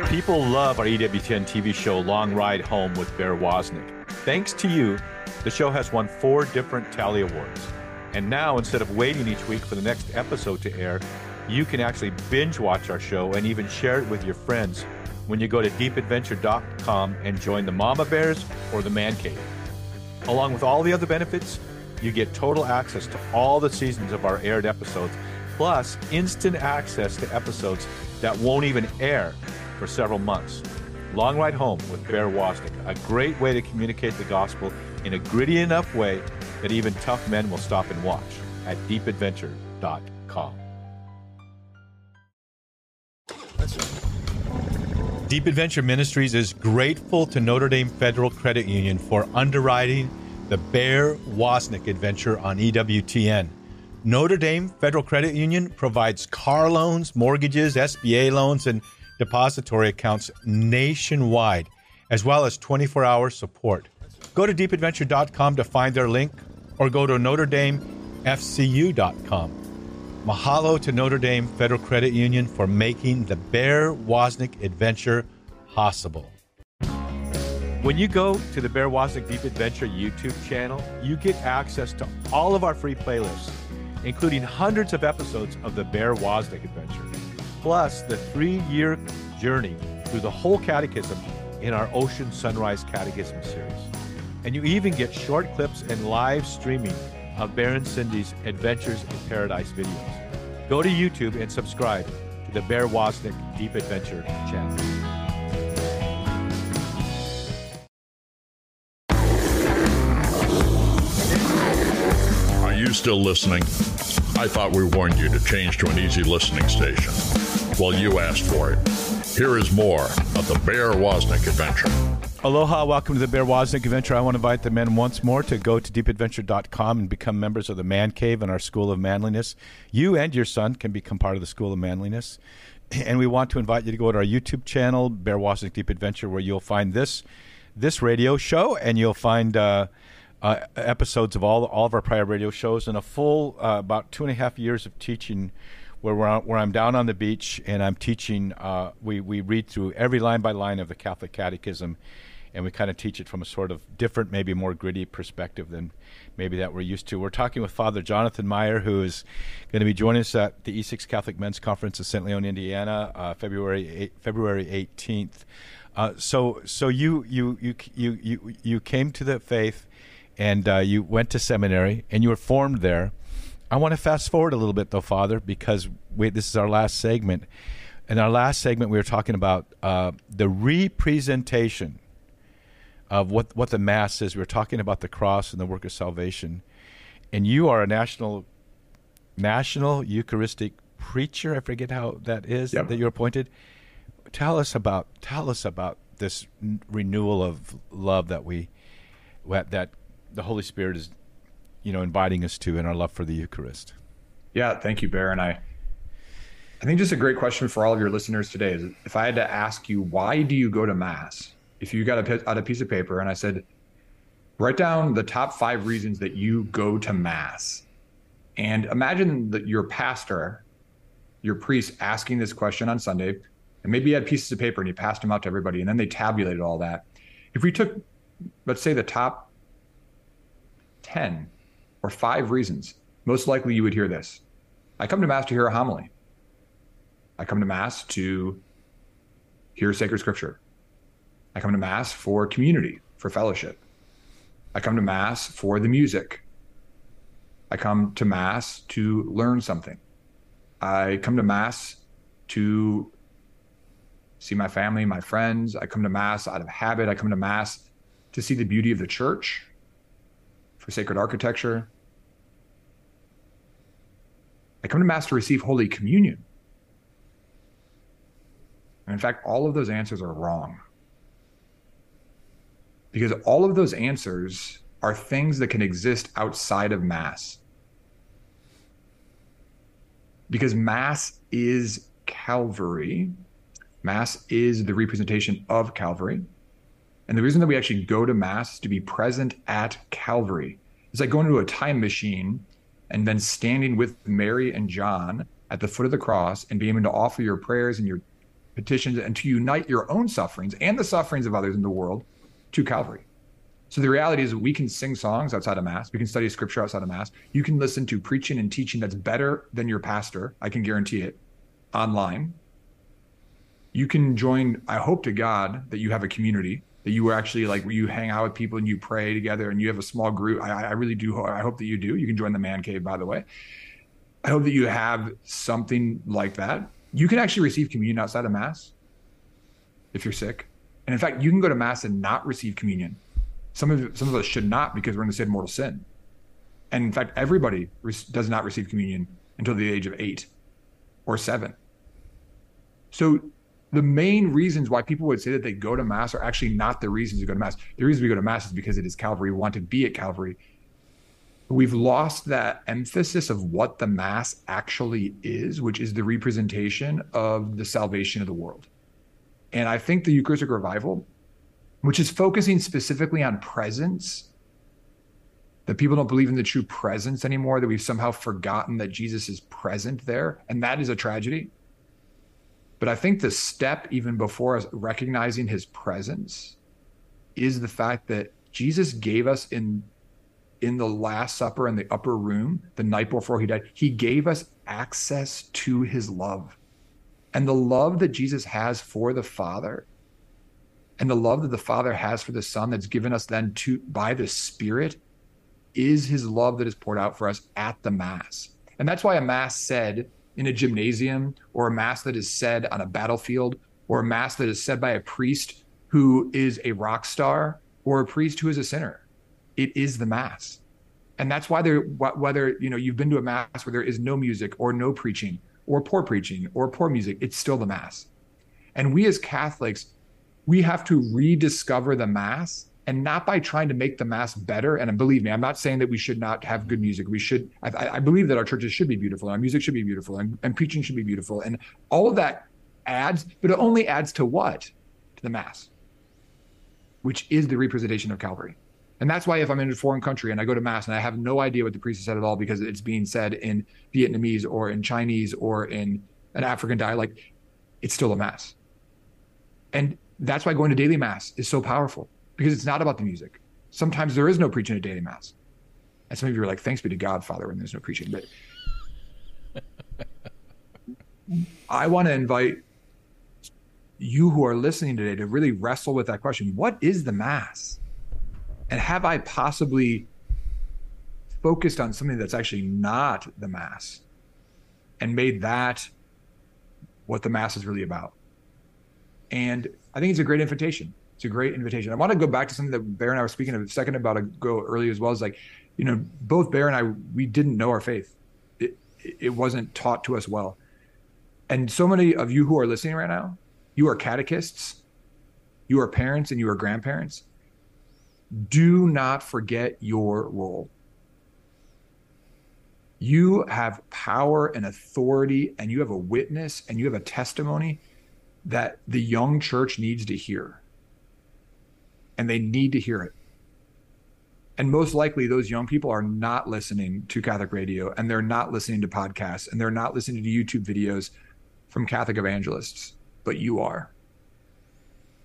Speaker 1: People love our EWTN TV show Long Ride Home with Bear Wozniak. Thanks to you, the show has won four different Telly Awards. And now, instead of waiting each week for the next episode to air, you can actually binge watch our show and even share it with your friends when you go to deepadventure.com and join the Mama Bears or the Man Cave. Along with all the other benefits, you get total access to all the seasons of our aired episodes, plus instant access to episodes that won't even air for several months. Long Ride Home with Bear Wozniak, a great way to communicate the gospel in a gritty enough way that even tough men will stop and watch at deepadventure.com. Deep Adventure Ministries is grateful to Notre Dame Federal Credit Union for underwriting the Bear Wozniak adventure on EWTN. Notre Dame Federal Credit Union provides car loans, mortgages, SBA loans, and depository accounts nationwide, as well as 24 hour support. Go to deepadventure.com to find their link or go to NotreDameFCU.com. Mahalo to Notre Dame Federal Credit Union for making the Bear Wozniak adventure possible. When you go to the Bear Wozniak Deep Adventure YouTube channel, you get access to all of our free playlists, including hundreds of episodes of the Bear Wozniak adventure, plus the three year journey through the whole catechism in our Ocean Sunrise Catechism series. And you even get short clips and live streaming of Bear Cindy's Adventures in Paradise videos. Go to YouTube and subscribe to the Bear Wozniak Deep Adventure channel.
Speaker 2: Are you still listening? I thought we warned you to change to an easy listening station. Well, you asked for it. Here is more of the Bear Wozniak adventure.
Speaker 1: Aloha, welcome to the Bear Wozniak Adventure. I want to invite the men once more to go to deepadventure.com and become members of the Man Cave and our School of Manliness. You and your son can become part of the School of Manliness. And we want to invite you to go to our YouTube channel, Bear Wozniak Deep Adventure, where you'll find this this radio show and you'll find uh, uh, episodes of all all of our prior radio shows and a full uh, about two and a half years of teaching where we're on, where I'm down on the beach and I'm teaching. Uh, we we read through every line by line of the Catholic Catechism, and we kind of teach it from a sort of different, maybe more gritty perspective than maybe that we're used to. We're talking with Father Jonathan Meyer, who is going to be joining us at the E6 Catholic Men's Conference in St. Leon, Indiana, uh, February 8, February 18th. Uh, so so you you you you you you came to the faith and uh, you went to seminary and you were formed there. I want to fast forward a little bit, though, Father, because we, this is our last segment. In our last segment, we were talking about uh, the representation of what, what the Mass is. We are talking about the cross and the work of salvation. And you are a national national Eucharistic preacher. I forget how that is
Speaker 3: Yep.
Speaker 1: that you're appointed. Tell us about tell us about this renewal of love that we that the Holy Spirit is, you know, inviting us to in our love for the Eucharist.
Speaker 3: Yeah, thank you, Baron. I, I think just a great question for all of your listeners today is if I had to ask you, why do you go to Mass? If you got a, out a piece of paper and I said, write down the top five reasons that you go to Mass. And imagine that your pastor, your priest asking this question on Sunday, and maybe you had pieces of paper and you passed them out to everybody, and then they tabulated all that. If we took, let's say, the top 10 or five reasons, most likely you would hear this I come to Mass to hear a homily. I come to Mass to hear sacred scripture. I come to Mass for community, for fellowship. I come to Mass for the music. I come to Mass to learn something. I come to Mass to see my family, my friends. I come to Mass out of habit. I come to Mass to see the beauty of the church, for sacred architecture. I come to Mass to receive Holy Communion. And in fact, all of those answers are wrong. Because all of those answers are things that can exist outside of Mass. Because Mass is Calvary, Mass is the representation of Calvary. And the reason that we actually go to Mass is to be present at Calvary. It's like going to a time machine and then standing with Mary and John at the foot of the cross and being able to offer your prayers and your petitions and to unite your own sufferings and the sufferings of others in the world to Calvary. So the reality is we can sing songs outside of mass, we can study scripture outside of mass. You can listen to preaching and teaching that's better than your pastor, I can guarantee it, online. You can join I hope to God that you have a community that you were actually like where you hang out with people and you pray together and you have a small group. I, I really do. I hope that you do. You can join the man cave, by the way. I hope that you have something like that. You can actually receive communion outside of mass if you're sick, and in fact, you can go to mass and not receive communion. Some of some of us should not because we're in the state of mortal sin. And in fact, everybody re- does not receive communion until the age of eight or seven. So the main reasons why people would say that they go to mass are actually not the reasons to go to mass. The reason we go to mass is because it is Calvary. We want to be at Calvary. We've lost that emphasis of what the mass actually is, which is the representation of the salvation of the world. And I think the Eucharistic revival, which is focusing specifically on presence, that people don't believe in the true presence anymore, that we've somehow forgotten that Jesus is present there. And that is a tragedy. But I think the step, even before us recognizing his presence, is the fact that Jesus gave us in in the Last Supper in the upper room the night before he died, he gave us access to his love. And the love that Jesus has for the Father and the love that the Father has for the Son that's given us then to by the Spirit is his love that is poured out for us at the Mass. And that's why a Mass said in a gymnasium, or a Mass that is said on a battlefield, or a Mass that is said by a priest who is a rock star, or a priest who is a sinner. It is the Mass. And that's why there, whether you know you've been to a mass where there is no music or no preaching or poor preaching or poor music, it's still the mass. And we as Catholics, we have to rediscover the mass and not by trying to make the mass better. And believe me, I'm not saying that we should not have good music. We should, I, I believe that our churches should be beautiful, our music should be beautiful, and, and preaching should be beautiful. And all of that adds, but it only adds to what? To the mass, which is the representation of Calvary. And that's why if I'm in a foreign country and I go to mass and I have no idea what the priest has said at all because it's being said in Vietnamese or in Chinese or in an African dialect, it's still a mass. And that's why going to daily mass is so powerful because it's not about the music. Sometimes there is no preaching at daily mass. And some of you are like, thanks be to God, Father, when there's no preaching. But I want to invite you who are listening today to really wrestle with that question. What is the mass? And have I possibly focused on something that's actually not the mass and made that what the mass is really about? And I think it's a great invitation. It's a great invitation. I want to go back to something that Bear and I were speaking of a second about ago earlier as well. As like, you know, both Bear and I, we didn't know our faith. It, it wasn't taught to us well. And so many of you who are listening right now, you are catechists, you are parents, and you are grandparents do not forget your role. You have power and authority, and you have a witness and you have a testimony that the young church needs to hear. And they need to hear it. And most likely, those young people are not listening to Catholic radio and they're not listening to podcasts and they're not listening to YouTube videos from Catholic evangelists, but you are.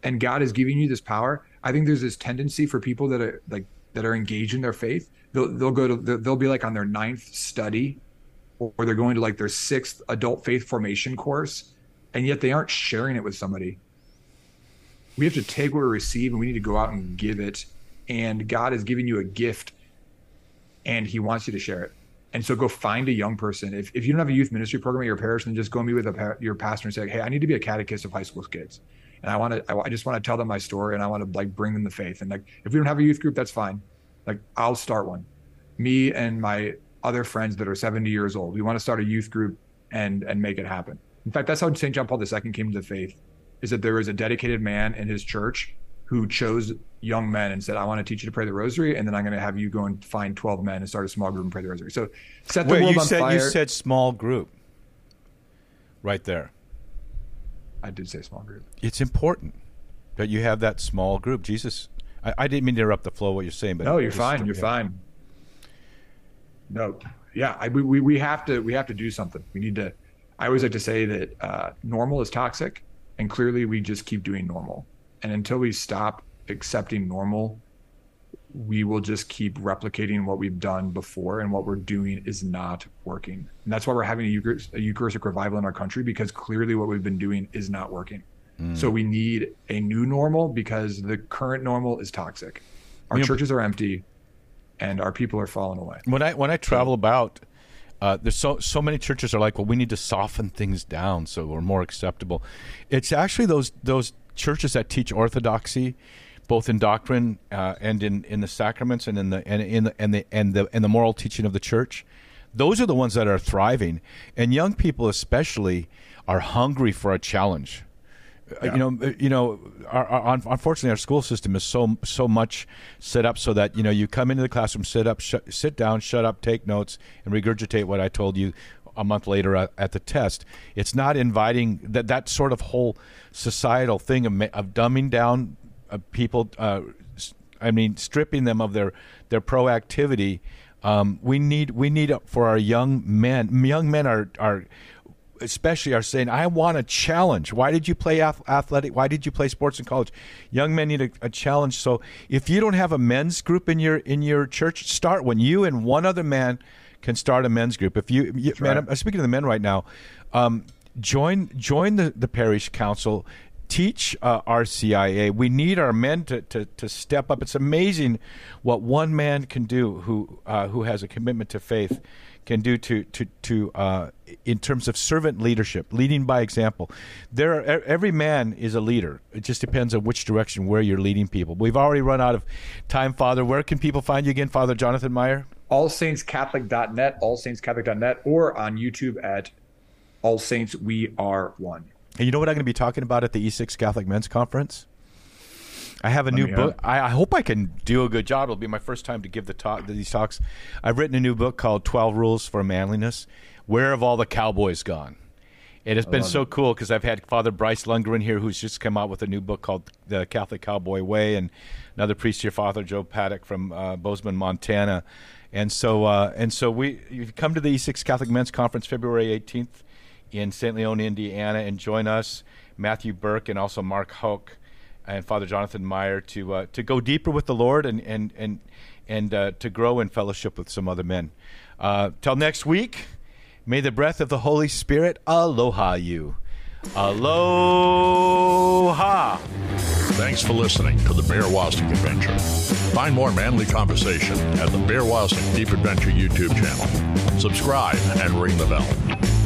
Speaker 3: And God is giving you this power I think there's this tendency for people that are like that are engaged in their faith. They'll they'll go to they'll be like on their ninth study, or they're going to like their sixth adult faith formation course, and yet they aren't sharing it with somebody. We have to take what we receive, and we need to go out and give it. And God is giving you a gift, and He wants you to share it. And so go find a young person. If, if you don't have a youth ministry program at your parish, then just go meet with a, your pastor and say, hey, I need to be a catechist of high school kids and I want to, I, I just want to tell them my story and I want to like bring them the faith. And like, if we don't have a youth group, that's fine. Like, I'll start one. Me and my other friends that are 70 years old, we want to start a youth group and and make it happen. In fact, that's how St. John Paul II came to the faith, is that there was a dedicated man in his church who chose young men and said, I want to teach you to pray the rosary, and then I'm going to have you go and find 12 men and start a small group and pray the rosary. So set the
Speaker 1: Wait,
Speaker 3: world
Speaker 1: you
Speaker 3: on
Speaker 1: said,
Speaker 3: fire.
Speaker 1: You said small group right there.
Speaker 3: I did say small group.
Speaker 1: It's important that you have that small group. Jesus, I, I didn't mean to interrupt the flow of what you're saying, but
Speaker 3: no, you're fine. You're
Speaker 1: yeah.
Speaker 3: fine. No, yeah, I, we, we have to we have to do something. We need to. I always like to say that uh, normal is toxic, and clearly we just keep doing normal. And until we stop accepting normal, we will just keep replicating what we've done before, and what we're doing is not working. And that's why we're having a, Eucharist, a Eucharistic revival in our country because clearly what we've been doing is not working. So we need a new normal because the current normal is toxic. Our
Speaker 1: You know-
Speaker 3: churches are empty, and our people are falling away.
Speaker 1: when I when I travel about, uh, there's so so many churches are like, well, we need to soften things down so we're more acceptable. It's actually those those churches that teach orthodoxy, both in doctrine uh, and in, in the sacraments and in the and in the and the and the and the moral teaching of the church. Those are the ones that are thriving, and young people especially are hungry for a challenge. Uh, You know, uh, you know. Our, our, unfortunately, our school system is so so much set up so that you know you come into the classroom, sit up, sh- sit down, shut up, take notes, and regurgitate what I told you a month later at, at the test. It's not inviting that that sort of whole societal thing of, of dumbing down uh, people. Uh, I mean, stripping them of their their proactivity. Um, we need we need for our young men. Young men are are especially are saying, I want a challenge. Why did you play ath- athletic? Why did you play sports in college? Young men need a, a challenge. So if you don't have a men's group in your in your church, start one. You and one other man can start a men's group. If you, you man,
Speaker 3: right.
Speaker 1: I'm speaking to the men right now. Um, join join the, the parish council. Teach uh, RCIA. We need our men to, to, to step up. It's amazing what one man can do who uh, who has a commitment to faith can do to to to uh, in terms of servant leadership, leading by example. There, are, every man is a leader. It just depends on which direction where you're leading people. We've already run out of time, Father. Where can people find you again, Father Jonathan Meyer?
Speaker 3: AllSaintsCatholic.net, AllSaintsCatholic.net, or on YouTube at All Saints We Are One.
Speaker 1: And you know what I'm going to be talking about at the E6 Catholic Men's Conference? I have a new book. I, I, hope I can do a good job. It'll be my first time to give the talk these talks. I've written a new book called 12 Rules for Manliness. Where have all the cowboys gone? It has been so it. cool because I've had Father Bryce Lundgren here, who's just come out with a new book called The Catholic Cowboy Way, and another priest here, Father Joe Paddock from uh, Bozeman, Montana. And so, uh, and so we you come to the E6 Catholic Men's Conference February 18th in St. Leon, Indiana, and join us, Matthew Birk, and also Mark Houck and Father Jonathan Meyer to uh, to go deeper with the Lord and and and and uh, to grow in fellowship with some other men. Uh, till next week, may the breath of the Holy Spirit aloha you. Aloha.
Speaker 2: Thanks for listening to the Bear Wozniak Adventure. Find more manly conversation at the Bear Wozniak Deep Adventure YouTube channel. Subscribe and ring the bell.